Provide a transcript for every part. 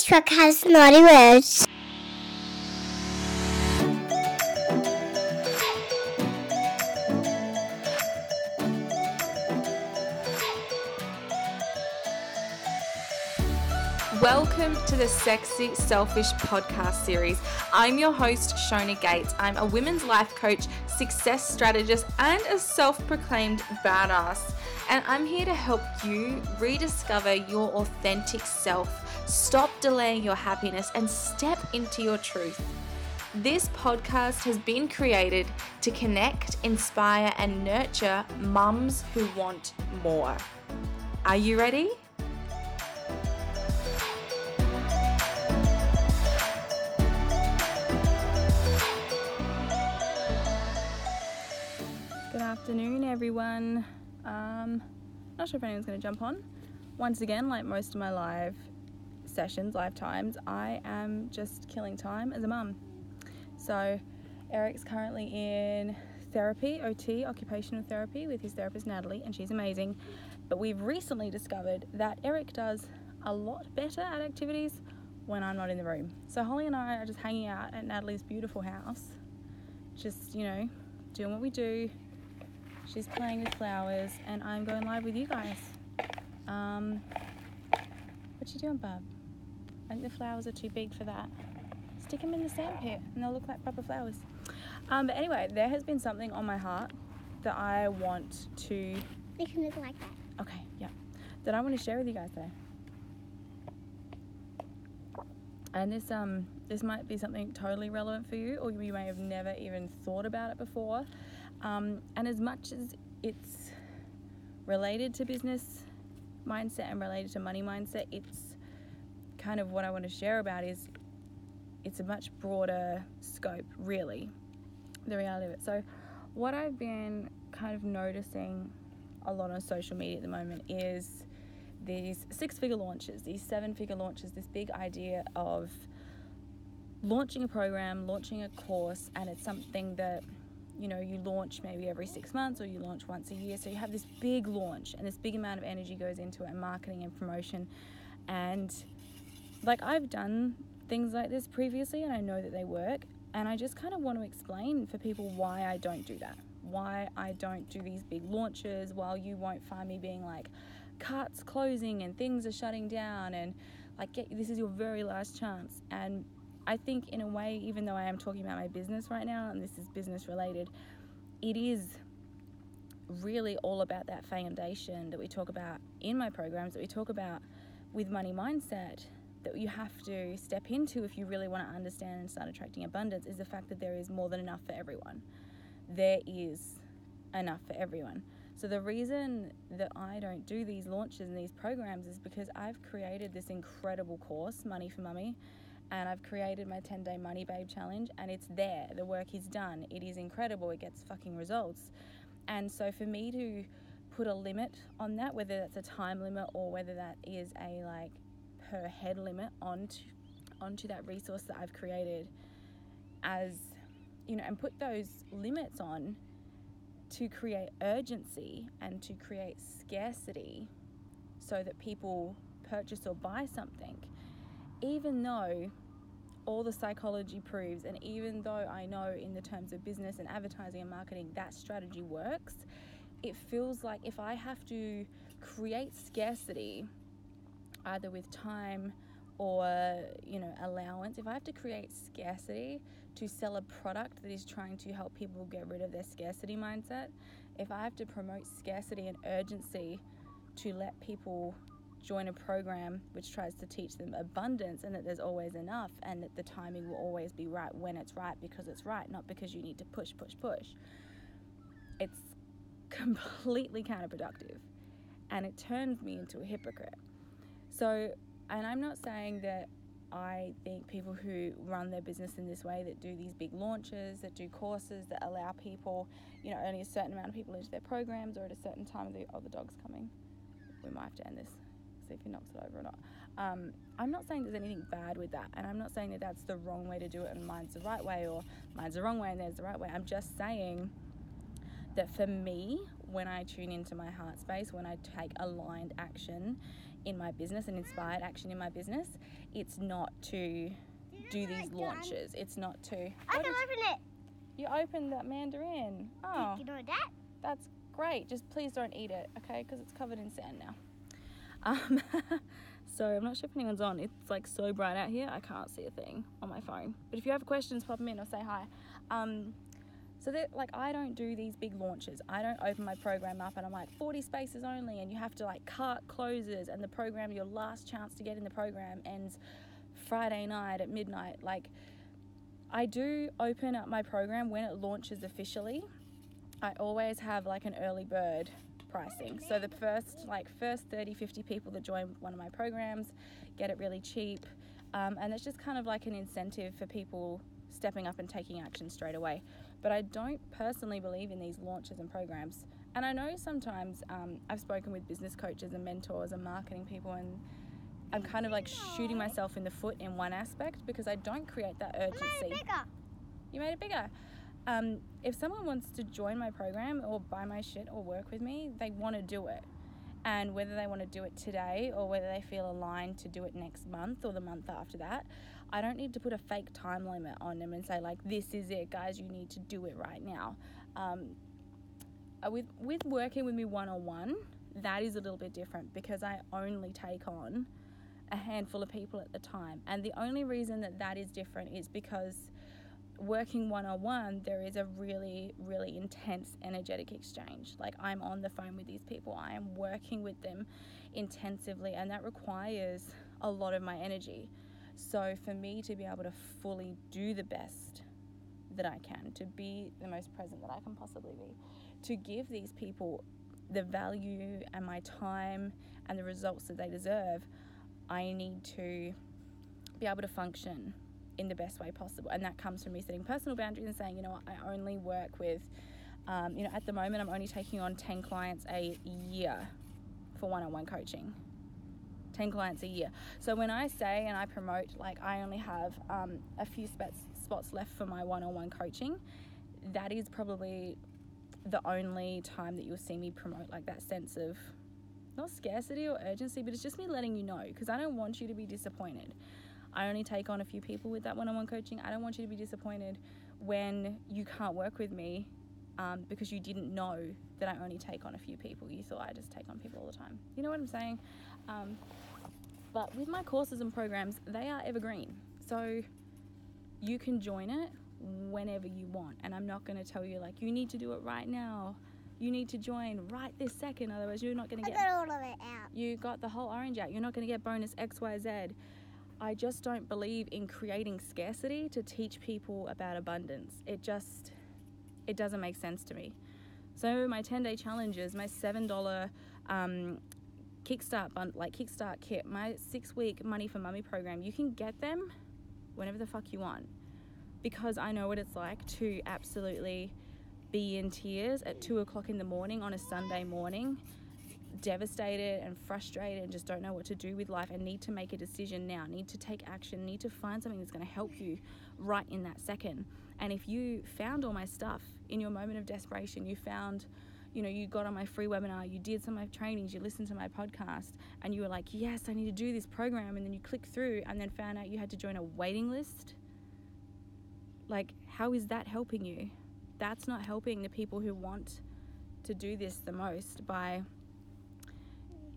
This truck has naughty words. Welcome to the Sexy Selfish podcast series. I'm your host, Shona Gates. I'm a women's life coach, success strategist, and a self proclaimed badass. And I'm here to help you rediscover your authentic self, stop delaying your happiness, and step into your truth. This podcast has been created to connect, inspire, and nurture mums who want more. Are you ready? Afternoon, everyone. Um, not sure if anyone's going to jump on. Once again, like most of my live sessions, live times, I am just killing time as a mum. So, Eric's currently in therapy, OT, occupational therapy, with his therapist Natalie, and she's amazing. But we've recently discovered that Eric does a lot better at activities when I'm not in the room. So, Holly and I are just hanging out at Natalie's beautiful house, just, you know, doing what we do. She's playing with flowers, and I'm going live with you guys. Um, what you doing, bub? I think the flowers are too big for that. Stick them in the sandpit, and they'll look like proper flowers. Um, but anyway, there has been something on my heart that I want to. They can look like that. Okay, yeah, that I want to share with you guys today. And this um this might be something totally relevant for you, or you may have never even thought about it before. Um, and as much as it's related to business mindset and related to money mindset, it's kind of what I want to share about is it's a much broader scope, really, the reality of it. So, what I've been kind of noticing a lot on social media at the moment is these six figure launches, these seven figure launches, this big idea of launching a program, launching a course, and it's something that you know you launch maybe every six months or you launch once a year. So you have this big launch, and this big amount of energy goes into it, and marketing and promotion. And like I've done things like this previously, and I know that they work. And I just kind of want to explain for people why I don't do that, why I don't do these big launches, while you won't find me being like, carts closing and things are shutting down, and like, get, this is your very last chance. And I think, in a way, even though I am talking about my business right now and this is business related, it is really all about that foundation that we talk about in my programs, that we talk about with money mindset, that you have to step into if you really want to understand and start attracting abundance is the fact that there is more than enough for everyone. There is enough for everyone. So, the reason that I don't do these launches and these programs is because I've created this incredible course, Money for Mummy, and I've created my 10 day Money Babe challenge, and it's there. The work is done. It is incredible. It gets fucking results. And so, for me to put a limit on that, whether that's a time limit or whether that is a like per head limit onto onto that resource that I've created as you know and put those limits on to create urgency and to create scarcity so that people purchase or buy something even though all the psychology proves and even though I know in the terms of business and advertising and marketing that strategy works it feels like if I have to create scarcity either with time or you know allowance if i have to create scarcity to sell a product that is trying to help people get rid of their scarcity mindset if i have to promote scarcity and urgency to let people join a program which tries to teach them abundance and that there's always enough and that the timing will always be right when it's right because it's right not because you need to push push push. It's completely counterproductive and it turns me into a hypocrite. So, and I'm not saying that I think people who run their business in this way, that do these big launches, that do courses, that allow people, you know, only a certain amount of people into their programs or at a certain time of the, oh, the dog's coming. We might have to end this, see if he knocks it over or not. Um, I'm not saying there's anything bad with that, and I'm not saying that that's the wrong way to do it and mine's the right way or mine's the wrong way and there's the right way. I'm just saying that for me, when I tune into my heart space, when I take aligned action, in my business and inspired action in my business. It's not to do these launches. It's not to. I can open it. you opened that mandarin. Oh, You know that? that's great. Just please don't eat it, okay? Because it's covered in sand now. Um, so I'm not sure if anyone's on. It's like so bright out here, I can't see a thing on my phone. But if you have questions, pop them in or say hi. Um, so that like I don't do these big launches. I don't open my program up and I'm like 40 spaces only, and you have to like cart closes, and the program, your last chance to get in the program ends Friday night at midnight. Like I do open up my program when it launches officially. I always have like an early bird pricing. So the first like first 30 50 people that join one of my programs get it really cheap. Um, and it's just kind of like an incentive for people stepping up and taking action straight away. But I don't personally believe in these launches and programs. And I know sometimes um, I've spoken with business coaches and mentors and marketing people, and I'm kind of like shooting myself in the foot in one aspect because I don't create that urgency. I made it bigger. You made it bigger. Um, if someone wants to join my program or buy my shit or work with me, they want to do it. And whether they want to do it today or whether they feel aligned to do it next month or the month after that, I don't need to put a fake time limit on them and say, like, this is it, guys, you need to do it right now. Um, uh, with, with working with me one on one, that is a little bit different because I only take on a handful of people at the time. And the only reason that that is different is because working one on one, there is a really, really intense energetic exchange. Like I'm on the phone with these people, I am working with them intensively, and that requires a lot of my energy. So for me to be able to fully do the best that I can, to be the most present that I can possibly be, to give these people the value and my time and the results that they deserve, I need to be able to function in the best way possible. And that comes from me setting personal boundaries and saying, you know I only work with, um, you know, at the moment, I'm only taking on 10 clients a year for one on one coaching. 10 clients a year. So when I say and I promote, like, I only have um, a few spots, spots left for my one on one coaching, that is probably the only time that you'll see me promote like that sense of not scarcity or urgency, but it's just me letting you know because I don't want you to be disappointed. I only take on a few people with that one on one coaching. I don't want you to be disappointed when you can't work with me um, because you didn't know that I only take on a few people. You thought I just take on people all the time. You know what I'm saying? Um, but with my courses and programs, they are evergreen. So you can join it whenever you want. And I'm not going to tell you, like, you need to do it right now. You need to join right this second, otherwise, you're not going to get got all of it out. you got the whole orange out. You're not going to get bonus XYZ. I just don't believe in creating scarcity to teach people about abundance. It just it doesn't make sense to me. So my 10 day challenges, my seven dollar um, Kickstart bun- like Kickstart kit, my six week Money for Mummy program, you can get them whenever the fuck you want because I know what it's like to absolutely be in tears at two o'clock in the morning on a Sunday morning devastated and frustrated and just don't know what to do with life and need to make a decision now, need to take action, need to find something that's going to help you right in that second. And if you found all my stuff in your moment of desperation, you found, you know, you got on my free webinar, you did some of my trainings, you listened to my podcast, and you were like, yes, I need to do this program. And then you click through and then found out you had to join a waiting list. Like, how is that helping you? That's not helping the people who want to do this the most by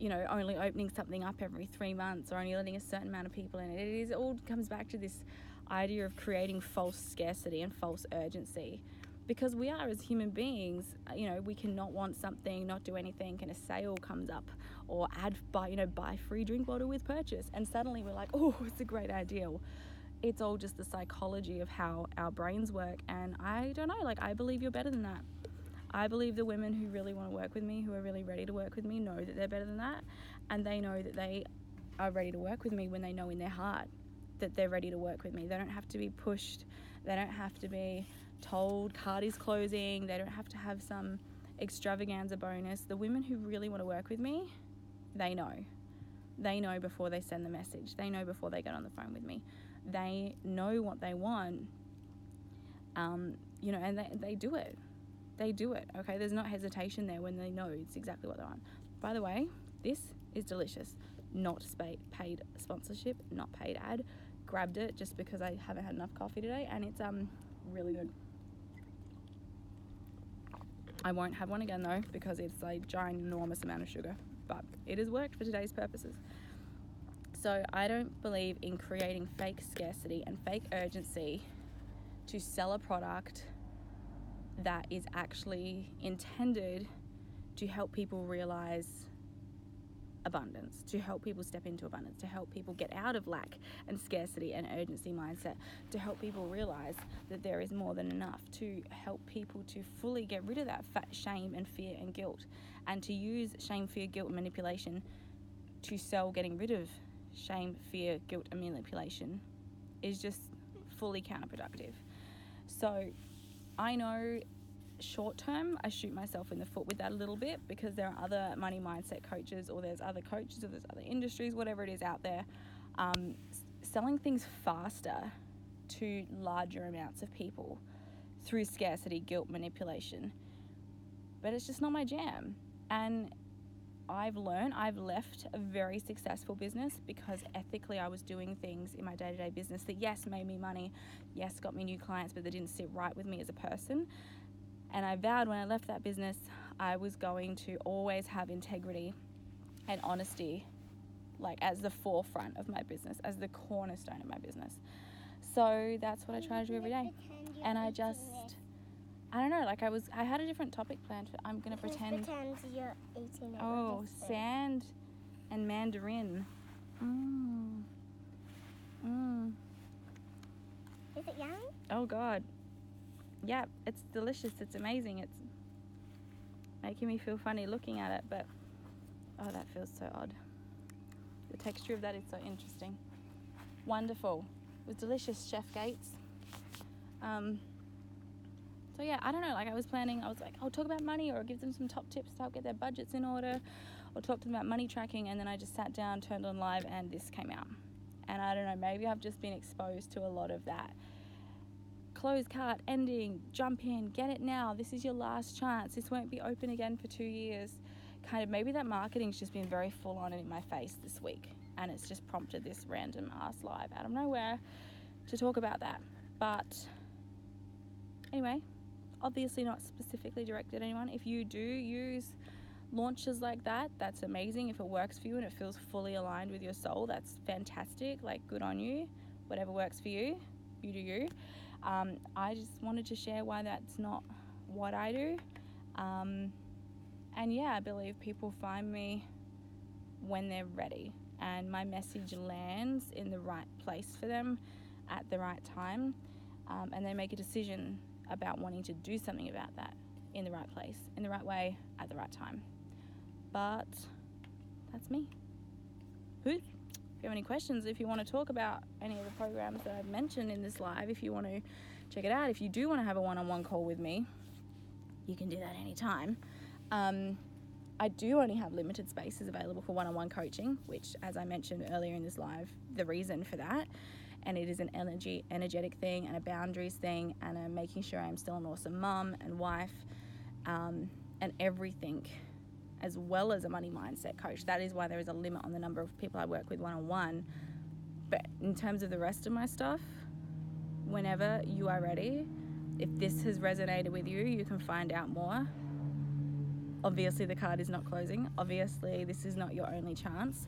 you know, only opening something up every three months or only letting a certain amount of people in it. It is it all comes back to this idea of creating false scarcity and false urgency. Because we are as human beings, uh, you know, we cannot want something, not do anything, and a sale comes up or add buy, you know, buy free drink bottle with purchase, and suddenly we're like, oh, it's a great idea. It's all just the psychology of how our brains work, and I don't know, like I believe you're better than that. I believe the women who really want to work with me, who are really ready to work with me, know that they're better than that. And they know that they are ready to work with me when they know in their heart that they're ready to work with me. They don't have to be pushed, they don't have to be told card is closing, they don't have to have some extravaganza bonus. The women who really want to work with me, they know. They know before they send the message, they know before they get on the phone with me. They know what they want, um, you know, and they, they do it they do it. Okay, there's not hesitation there when they know it's exactly what they want. By the way, this is delicious. not paid sponsorship, not paid ad. Grabbed it just because I haven't had enough coffee today, and it's um really good. I won't have one again though because it's a ginormous amount of sugar, but it has worked for today's purposes. So I don't believe in creating fake scarcity and fake urgency to sell a product that is actually intended to help people realize abundance, to help people step into abundance, to help people get out of lack and scarcity and urgency mindset, to help people realize that there is more than enough, to help people to fully get rid of that fat shame and fear and guilt, and to use shame, fear, guilt, and manipulation to sell getting rid of shame, fear, guilt, and manipulation is just fully counterproductive. So I know short term I shoot myself in the foot with that a little bit because there are other money mindset coaches or there's other coaches or there's other industries, whatever it is out there, um, selling things faster to larger amounts of people through scarcity, guilt, manipulation. But it's just not my jam. And I've learned, I've left a very successful business because ethically I was doing things in my day to day business that, yes, made me money, yes, got me new clients, but they didn't sit right with me as a person. And I vowed when I left that business, I was going to always have integrity and honesty, like as the forefront of my business, as the cornerstone of my business. So that's what I try to do every day. And I just, I don't know, like I was, I had a different topic planned. For, I'm gonna pretend. Pretend you're eating it. Oh, with a spoon. sand and mandarin. Mmm. Mmm. Is it yum? Oh God. Yeah, it's delicious. It's amazing. It's making me feel funny looking at it, but oh, that feels so odd. The texture of that is so interesting. Wonderful. It was delicious, Chef Gates. Um, yeah, I don't know. Like I was planning, I was like, I'll talk about money or give them some top tips to help get their budgets in order, or talk to them about money tracking. And then I just sat down, turned on live, and this came out. And I don't know. Maybe I've just been exposed to a lot of that close cart ending, jump in, get it now. This is your last chance. This won't be open again for two years. Kind of maybe that marketing's just been very full on and in my face this week. And it's just prompted this random ass live out of nowhere to talk about that. But anyway, obviously not specifically directed at anyone. If you do use launches like that, that's amazing. If it works for you and it feels fully aligned with your soul, that's fantastic. Like, good on you. Whatever works for you, you do you. Um, I just wanted to share why that's not what I do. Um, and yeah, I believe people find me when they're ready and my message lands in the right place for them at the right time. Um, and they make a decision about wanting to do something about that in the right place, in the right way, at the right time. But that's me. Who? If you have any questions, if you want to talk about any of the programs that I've mentioned in this live, if you want to check it out, if you do want to have a one on one call with me, you can do that anytime. Um, I do only have limited spaces available for one on one coaching, which, as I mentioned earlier in this live, the reason for that. And it is an energy, energetic thing and a boundaries thing, and making sure I'm still an awesome mum and wife um, and everything as well as a money mindset coach. That is why there is a limit on the number of people I work with one on one. But in terms of the rest of my stuff, whenever you are ready, if this has resonated with you, you can find out more. Obviously, the card is not closing. Obviously, this is not your only chance.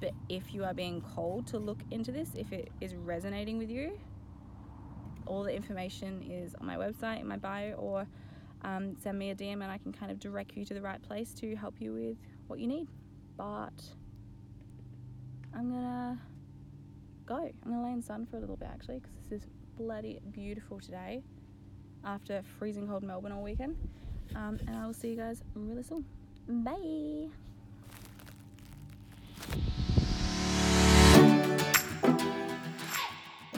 But if you are being called to look into this, if it is resonating with you, all the information is on my website, in my bio, or um, send me a DM and I can kind of direct you to the right place to help you with what you need. But I'm gonna go. I'm gonna lay in the sun for a little bit actually because this is bloody beautiful today after freezing cold Melbourne all weekend. Um, and I will see you guys really soon. Bye.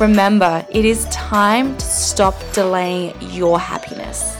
Remember, it is time to stop delaying your happiness.